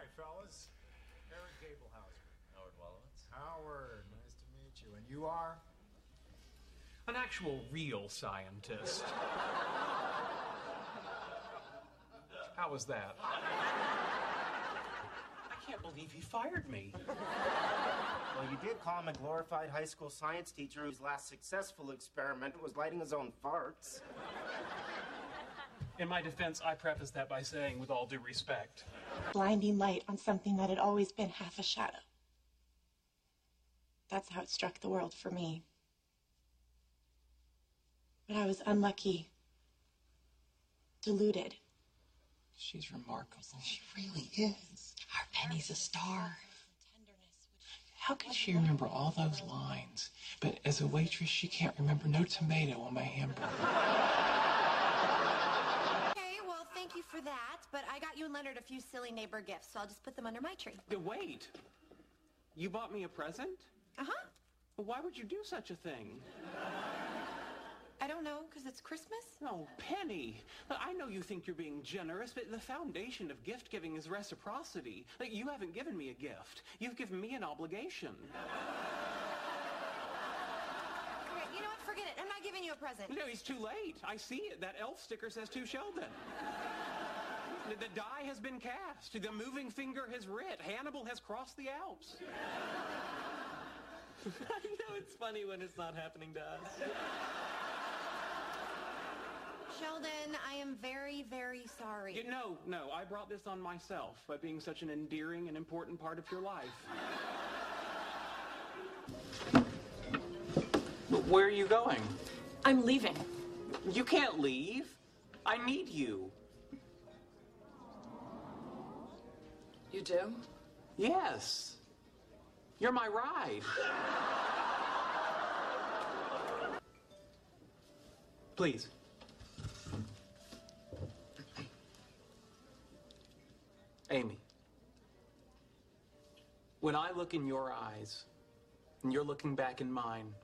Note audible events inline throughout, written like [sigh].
Hi, fellas. Eric Gablehauser. Howard Wolowitz. Howard, nice to meet you. And you are? An actual real scientist. How was that? I can't believe he fired me. Well, you did call him a glorified high school science teacher whose last successful experiment was lighting his own farts. In my defense, I preface that by saying, with all due respect, blinding light on something that had always been half a shadow. That's how it struck the world for me. But I was unlucky, deluded. She's remarkable. She really is. Our Penny's a star. How can she remember all those lines? But as a waitress, she can't remember no tomato on my hamburger. Okay, well, thank you for that. But I got you and Leonard a few silly neighbor gifts, so I'll just put them under my tree. Wait. You bought me a present? Uh huh. Well, why would you do such a thing? I don't know, because it's Christmas? Oh, Penny. I know you think you're being generous, but the foundation of gift giving is reciprocity. Like, you haven't given me a gift. You've given me an obligation. Okay, you know what? Forget it. I'm not giving you a present. No, he's too late. I see it. That elf sticker says to Sheldon. The, the die has been cast. The moving finger has writ. Hannibal has crossed the Alps. [laughs] I know it's funny when it's not happening to us. Sheldon, I am very, very sorry. You, no, no, I brought this on myself by being such an endearing and important part of your life. But where are you going? I'm leaving. You can't leave. I need you. You do? Yes. You're my ride. Please. Amy, when I look in your eyes and you're looking back in mine,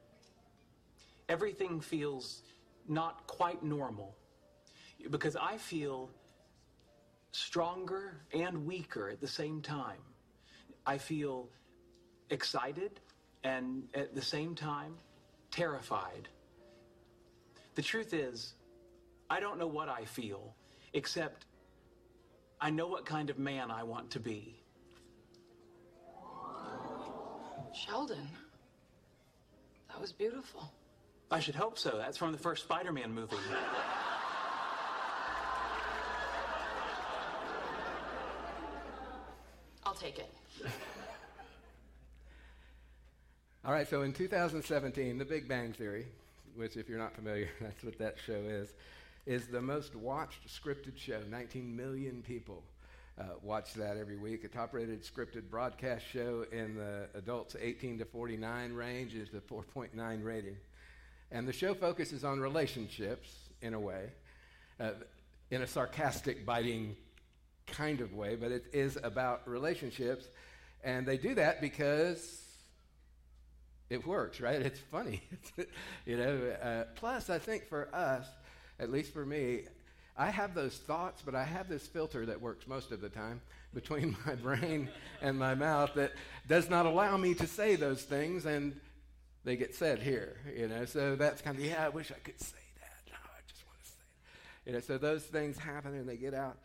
everything feels not quite normal because I feel stronger and weaker at the same time. I feel excited and at the same time terrified. The truth is, I don't know what I feel, except I know what kind of man I want to be. Sheldon. That was beautiful. I should hope so. That's from the first Spider Man movie. [laughs] take it. All right, so in 2017, The Big Bang Theory, which, if you're not familiar, [laughs] that's what that show is, is the most watched scripted show. 19 million people uh, watch that every week. A top rated scripted broadcast show in the adults 18 to 49 range is the 4.9 rating. And the show focuses on relationships in a way, uh, in a sarcastic, biting kind of way, but it is about relationships. And they do that because it works, right? [laughs] It's funny. [laughs] you know, uh, plus, I think for us, at least for me, I have those thoughts, but I have this filter that works most of the time [laughs] between my brain and my mouth that does not allow me to say those things, and they get said here. You know, so that's kind of yeah. I wish I could say that. No, I just want to say it. You know, so those things happen and they get out.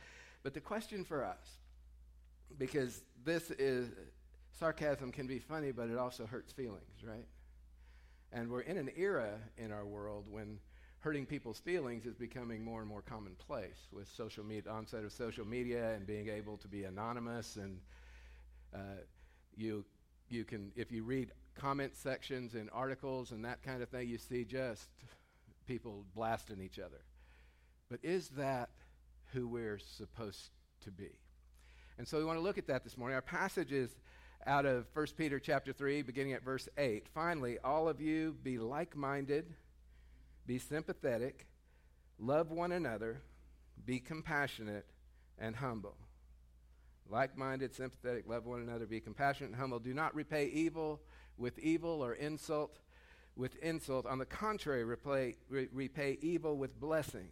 But the question for us, because this is sarcasm can be funny, but it also hurts feelings, right? And we're in an era in our world when hurting people's feelings is becoming more and more commonplace with social media, onset of social media and being able to be anonymous. And uh, you, you can, if you read comment sections in articles and that kind of thing, you see just people blasting each other. But is that who we're supposed to be? And so we want to look at that this morning. Our passage is out of 1 Peter chapter 3, beginning at verse 8. Finally, all of you be like minded be sympathetic, love one another, be compassionate, and humble. Like minded, sympathetic, love one another, be compassionate and humble. Do not repay evil with evil or insult with insult. On the contrary, repay, re- repay evil with blessing.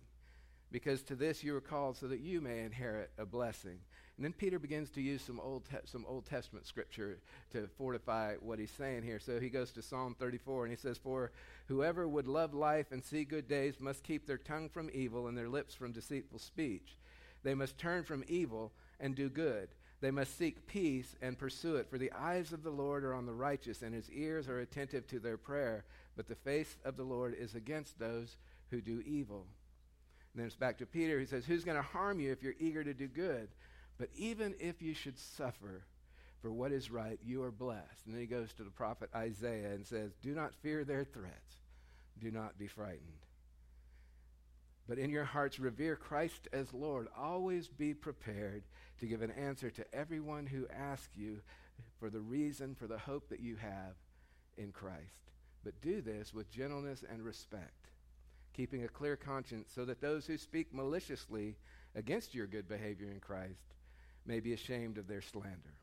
Because to this you were called so that you may inherit a blessing. And then Peter begins to use some Old, te- some Old Testament scripture to fortify what he's saying here. So he goes to Psalm 34 and he says, For whoever would love life and see good days must keep their tongue from evil and their lips from deceitful speech. They must turn from evil and do good. They must seek peace and pursue it. For the eyes of the Lord are on the righteous, and his ears are attentive to their prayer. But the face of the Lord is against those who do evil. And then it's back to Peter. He says, Who's going to harm you if you're eager to do good? But even if you should suffer for what is right, you are blessed. And then he goes to the prophet Isaiah and says, Do not fear their threats, do not be frightened. But in your hearts, revere Christ as Lord. Always be prepared to give an answer to everyone who asks you for the reason, for the hope that you have in Christ. But do this with gentleness and respect, keeping a clear conscience, so that those who speak maliciously against your good behavior in Christ may be ashamed of their slander.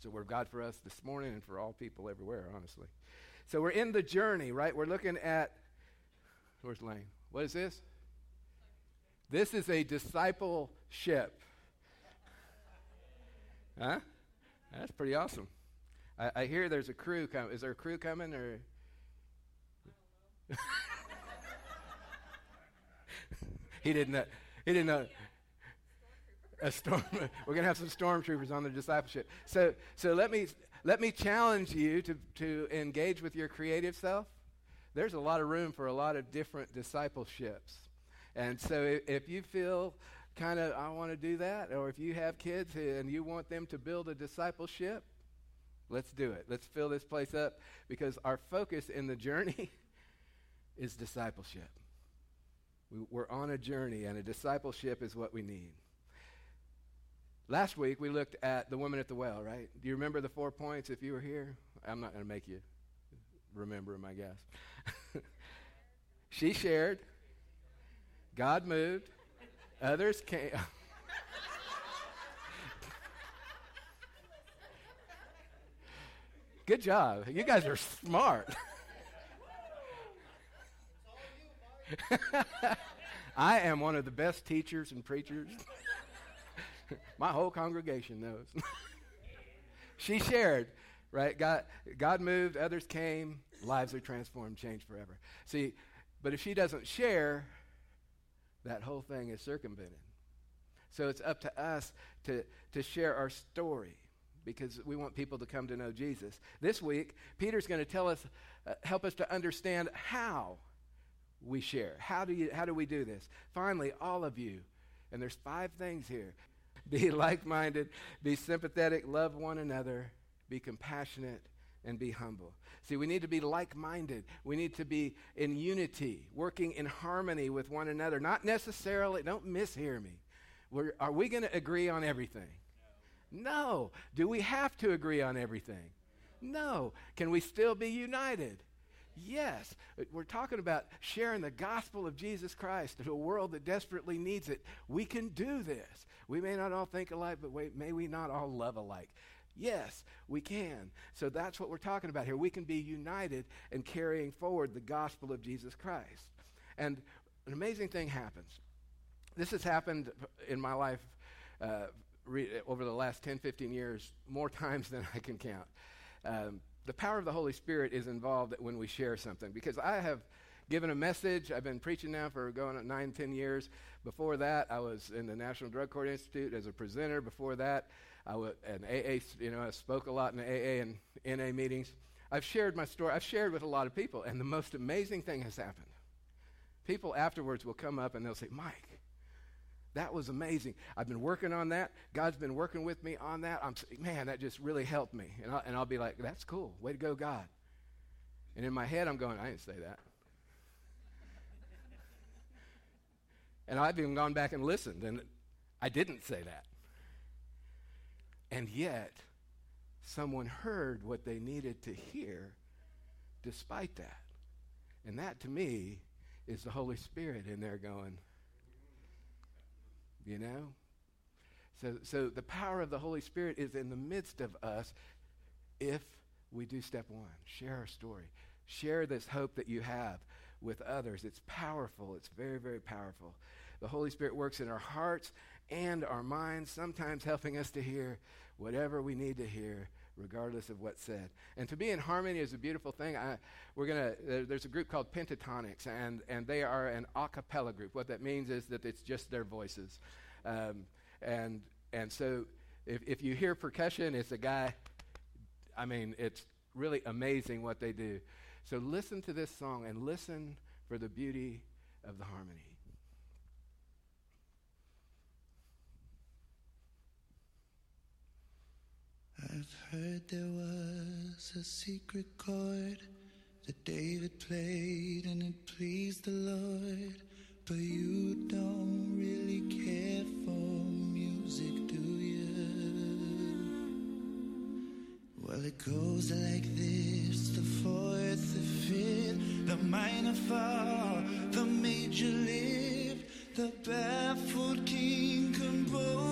So, word of God for us this morning and for all people everywhere, honestly. So, we're in the journey, right? We're looking at, where's Lane? What is this? This is a discipleship. Huh? That's pretty awesome. I, I hear there's a crew coming. Is there a crew coming or? [laughs] he didn't know. He didn't. A storm. We're gonna have some stormtroopers on the discipleship. So, so let me let me challenge you to to engage with your creative self. There's a lot of room for a lot of different discipleships, and so if, if you feel kind of I want to do that, or if you have kids and you want them to build a discipleship, let's do it. Let's fill this place up because our focus in the journey [laughs] is discipleship. We, we're on a journey, and a discipleship is what we need. Last week we looked at the woman at the well, right? Do you remember the four points if you were here? I'm not going to make you remember them, I guess. [laughs] she shared, God moved, others came. [laughs] Good job. You guys are smart. [laughs] [laughs] I am one of the best teachers and preachers. [laughs] My whole congregation knows. [laughs] she shared, right? God, God moved, others came, lives are transformed, changed forever. See, but if she doesn't share, that whole thing is circumvented. So it's up to us to, to share our story because we want people to come to know Jesus. This week, Peter's going to tell us, uh, help us to understand how we share. How do, you, how do we do this? Finally, all of you, and there's five things here [laughs] be like minded, be sympathetic, love one another, be compassionate, and be humble. See, we need to be like minded. We need to be in unity, working in harmony with one another. Not necessarily, don't mishear me. We're, are we going to agree on everything? No. no. Do we have to agree on everything? No. Can we still be united? Yes, we're talking about sharing the gospel of Jesus Christ to a world that desperately needs it. We can do this. We may not all think alike, but wait, may we not all love alike. Yes, we can. So that's what we're talking about here. We can be united in carrying forward the gospel of Jesus Christ. And an amazing thing happens. This has happened in my life uh, re- over the last 10, 15 years more [laughs] times than I can count. Um, the power of the Holy Spirit is involved when we share something because I have given a message. I've been preaching now for going on nine, ten years. Before that, I was in the National Drug Court Institute as a presenter. Before that, I was an AA. You know, I spoke a lot in AA and NA meetings. I've shared my story. I've shared with a lot of people, and the most amazing thing has happened. People afterwards will come up and they'll say, "Mike, that was amazing. I've been working on that. God's been working with me on that. I'm man, that just really helped me." And I'll, and I'll be like, "That's cool. Way to go, God." And in my head, I'm going, "I didn't say that." And I've even gone back and listened, and I didn't say that. And yet, someone heard what they needed to hear despite that. And that, to me, is the Holy Spirit in there going, you know? So, so the power of the Holy Spirit is in the midst of us if we do step one share our story, share this hope that you have with others. It's powerful, it's very, very powerful. The Holy Spirit works in our hearts and our minds, sometimes helping us to hear whatever we need to hear, regardless of what's said. And to be in harmony is a beautiful thing. I, we're gonna. There's a group called Pentatonix, and and they are an a cappella group. What that means is that it's just their voices, um, and and so if if you hear percussion, it's a guy. I mean, it's really amazing what they do. So listen to this song and listen for the beauty of the harmony. I've heard there was a secret chord that David played and it pleased the Lord. But you don't really care for music, do you? Well, it goes like this the fourth, the fifth, the minor fall, the major lift, the baffled king composing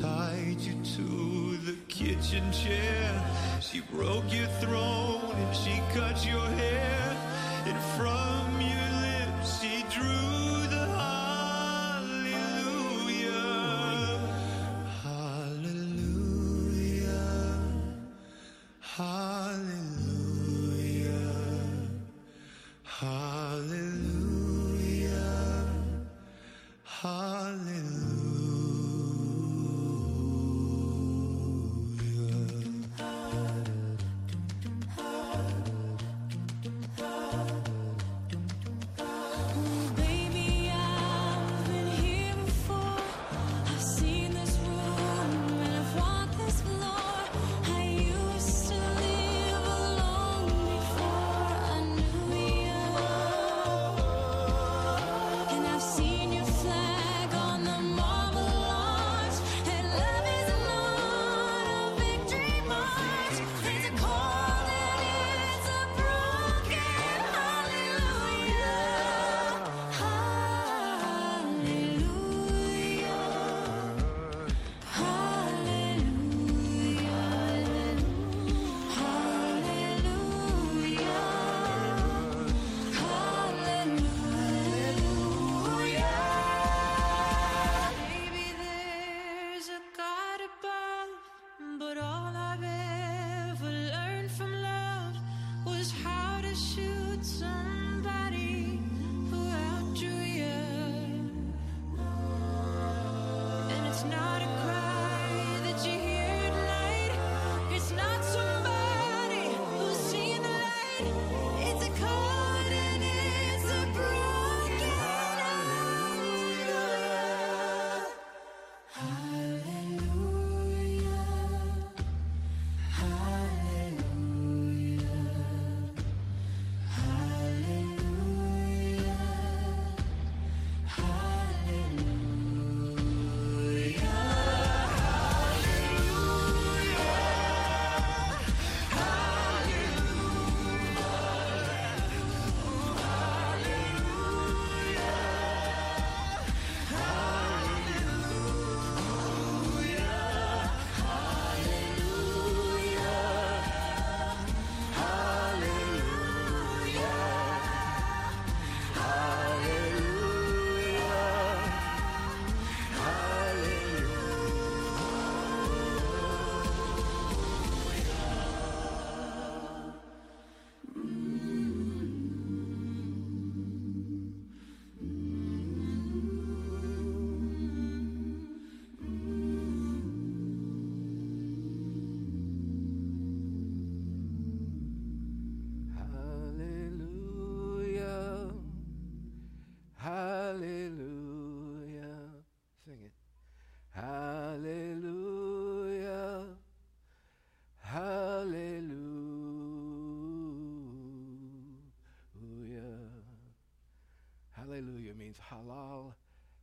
tied you to the kitchen chair. She broke your throne and she cut your hair. And from your lips she drew but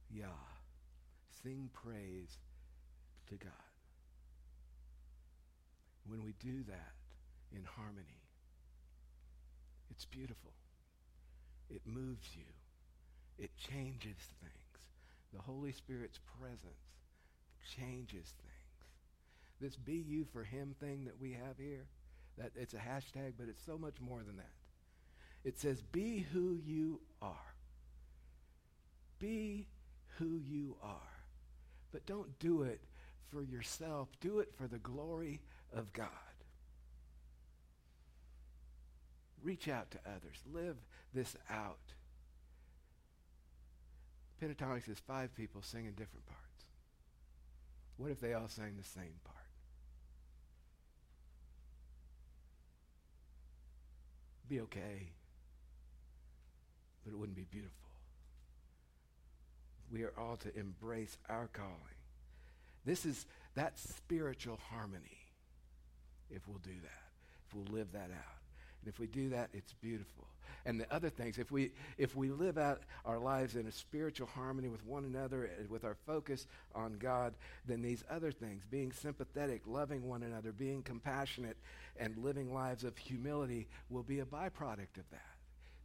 Yah. Sing praise to God. When we do that in harmony, it's beautiful. It moves you. It changes things. The Holy Spirit's presence changes things. This be you for him thing that we have here, that it's a hashtag, but it's so much more than that. It says, be who you are. Be who you are. But don't do it for yourself. Do it for the glory of God. Reach out to others. Live this out. Pentatonix is five people singing different parts. What if they all sang the same part? Be okay, but it wouldn't be beautiful. We are all to embrace our calling. This is that spiritual harmony if we'll do that, if we'll live that out. And if we do that, it's beautiful. And the other things, if we if we live out our lives in a spiritual harmony with one another, eh, with our focus on God, then these other things, being sympathetic, loving one another, being compassionate, and living lives of humility, will be a byproduct of that.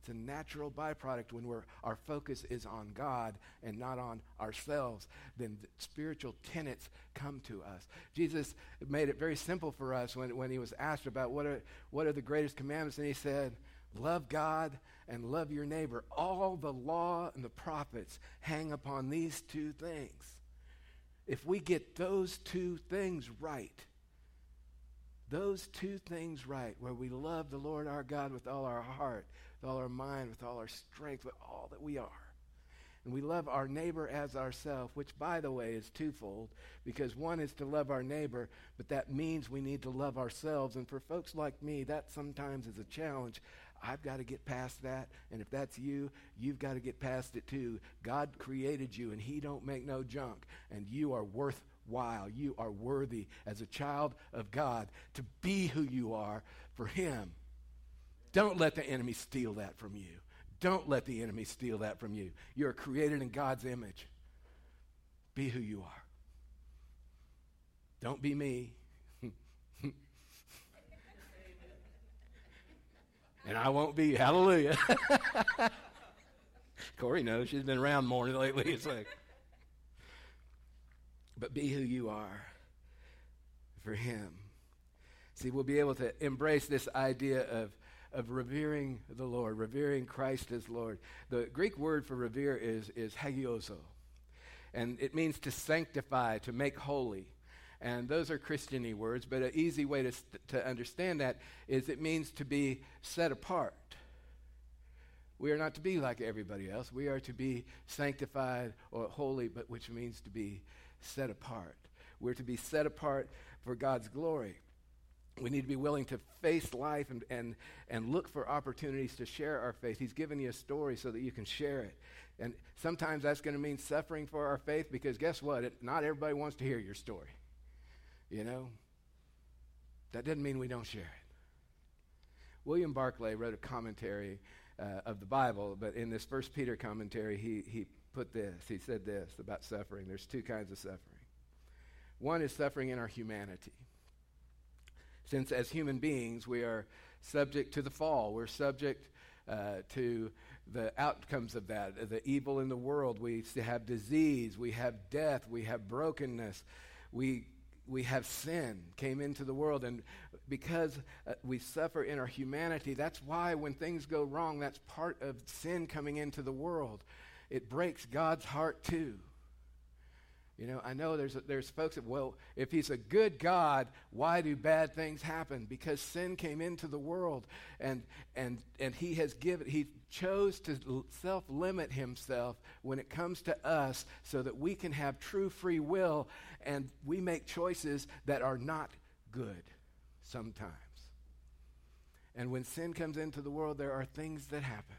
It's a natural byproduct when we're, our focus is on God and not on ourselves. Then the spiritual tenets come to us. Jesus made it very simple for us when, when he was asked about what are, what are the greatest commandments, and he said, Love God and love your neighbor. All the law and the prophets hang upon these two things. If we get those two things right, those two things right, where we love the Lord our God with all our heart, with all our mind, with all our strength, with all that we are. And we love our neighbor as ourselves, which, by the way, is twofold, because one is to love our neighbor, but that means we need to love ourselves. And for folks like me, that sometimes is a challenge. I've got to get past that, and if that's you, you've got to get past it too. God created you, and He don't make no junk, and you are worthwhile. You are worthy as a child of God to be who you are for Him. Don't let the enemy steal that from you. Don't let the enemy steal that from you. You're created in God's image. Be who you are. Don't be me. [laughs] and I won't be. Hallelujah. [laughs] Corey knows she's been around more lately. It's like, but be who you are for Him. See, we'll be able to embrace this idea of, of revering the Lord, revering Christ as Lord. The Greek word for revere is, is hagiazo, and it means to sanctify, to make holy. And those are Christiany words, but an easy way to, to understand that is it means to be set apart. We are not to be like everybody else. We are to be sanctified or holy, but which means to be set apart. We're to be set apart for God's glory. We need to be willing to face life and, and, and look for opportunities to share our faith. He's given you a story so that you can share it. And sometimes that's going to mean suffering for our faith because guess what? It, not everybody wants to hear your story. You know? That doesn't mean we don't share it. William Barclay wrote a commentary uh, of the Bible, but in this First Peter commentary, he, he put this. He said this about suffering. There's two kinds of suffering. One is suffering in our humanity. Since as human beings, we are subject to the fall, we're subject uh, to the outcomes of that, the evil in the world. We have disease, we have death, we have brokenness, we we have sin came into the world. And because uh, we suffer in our humanity that's why when things go wrong that's part of sin coming into the world. It breaks god's heart too you know i know there's there's folks that well if he's a good god why do bad things happen because sin came into the world and and and he has given he chose to self limit himself when it comes to us so that we can have true free will and we make choices that are not good sometimes. And when sin comes into the world, there are things that happen.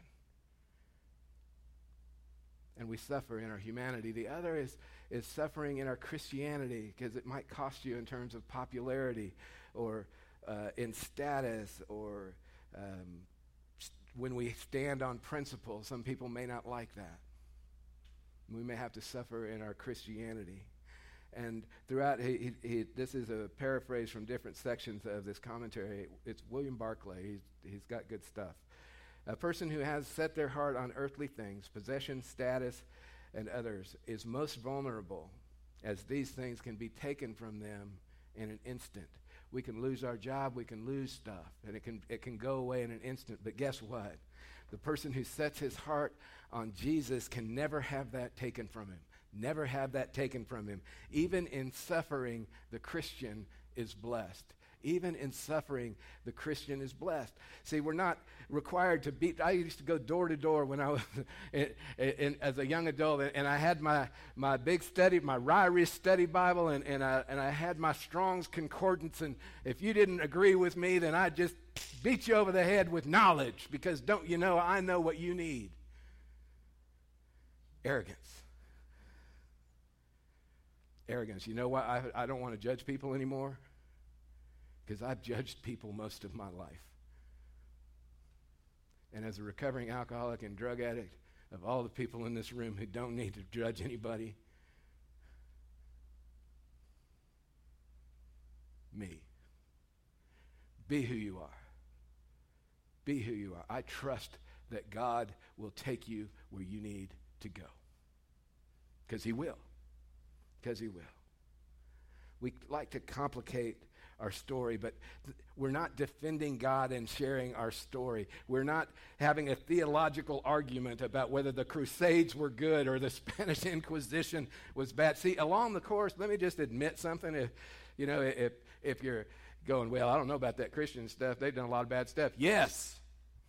And we suffer in our humanity. The other is, is suffering in our Christianity because it might cost you in terms of popularity or uh, in status or um, when we stand on principle. Some people may not like that. We may have to suffer in our Christianity. And throughout, he, he, this is a paraphrase from different sections of this commentary. It's William Barclay. He's, he's got good stuff. A person who has set their heart on earthly things, possession, status, and others, is most vulnerable as these things can be taken from them in an instant. We can lose our job, we can lose stuff, and it can, it can go away in an instant. But guess what? The person who sets his heart on Jesus can never have that taken from him. Never have that taken from him. Even in suffering, the Christian is blessed. Even in suffering, the Christian is blessed. See, we're not required to beat. I used to go door to door when I was [laughs] in, in, as a young adult, and I had my, my big study, my Ryrie study Bible, and, and, I, and I had my Strong's Concordance. And if you didn't agree with me, then I just beat you over the head with knowledge because don't you know I know what you need? Arrogance. Arrogance. You know why I, I don't want to judge people anymore? Because I've judged people most of my life. And as a recovering alcoholic and drug addict, of all the people in this room who don't need to judge anybody, me. Be who you are. Be who you are. I trust that God will take you where you need to go. Because He will. Because He will. We like to complicate our story, but th- we're not defending God and sharing our story. We're not having a theological argument about whether the Crusades were good or the [laughs] Spanish Inquisition was bad. See, along the course, let me just admit something. If, you know, if, if you're going, well, I don't know about that Christian stuff, they've done a lot of bad stuff. Yes,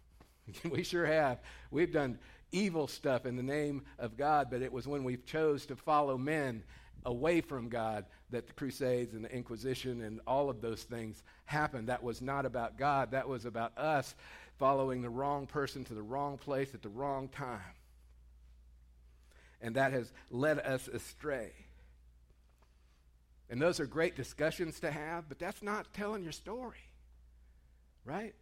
[laughs] we sure have. We've done evil stuff in the name of God, but it was when we chose to follow men away from God that the Crusades and the Inquisition and all of those things happened. That was not about God, that was about us following the wrong person to the wrong place at the wrong time. And that has led us astray. And those are great discussions to have, but that's not telling your story, right?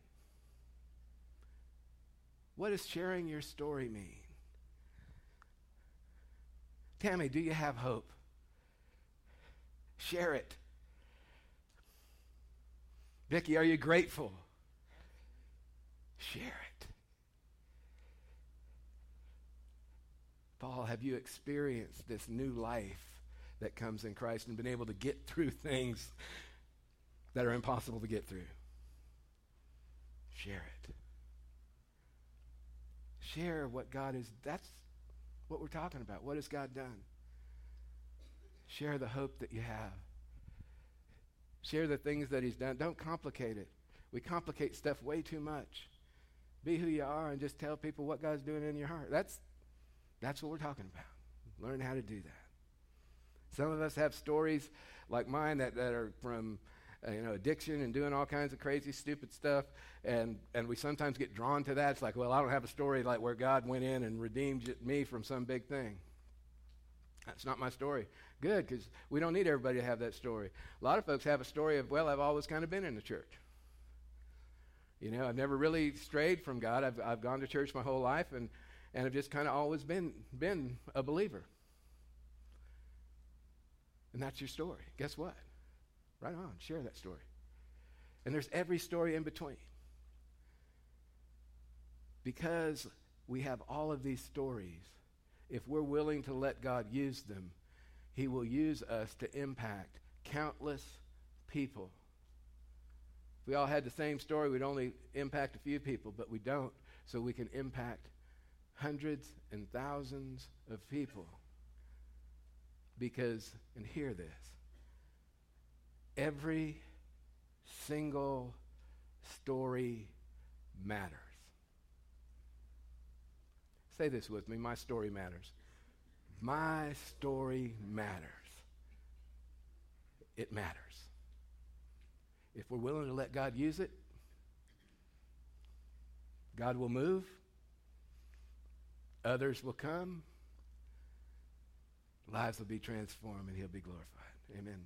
What does sharing your story mean? Tammy, do you have hope? Share it. Vicki, are you grateful? Share it. Paul, have you experienced this new life that comes in Christ and been able to get through [laughs] things that are impossible to get through? Share it. Share what God is. That's what we're talking about. What has God done? Share the hope that you have. Share the things that He's done. Don't complicate it. We complicate stuff way too much. Be who you are and just tell people what God's doing in your heart. That's, that's what we're talking about. Learn how to do that. Some of us have stories like mine that, that are from uh, you know, addiction and doing all kinds of crazy, stupid stuff. And, and we sometimes get drawn to that. It's like, well, I don't have a story like where God went in and redeemed me from some big thing. That's not my story. Good, because we don't need everybody to have that story. A lot of folks have a story of, well, I've always kind of been in the church. You know, I've never really strayed from God. I've, I've gone to church my whole life and, and I've just kind of always been, been a believer. And that's your story. Guess what? Right on, share that story. And there's every story in between. Because we have all of these stories, if we're willing to let God use them, He will use us to impact countless people. If we all had the same story, we'd only impact a few people, but we don't, so we can impact hundreds and thousands of people. Because, and hear this, every single story matters. Say this with me my story matters. My story matters. It matters. If we're willing to let God use it, God will move, others will come, lives will be transformed, and He'll be glorified. Amen.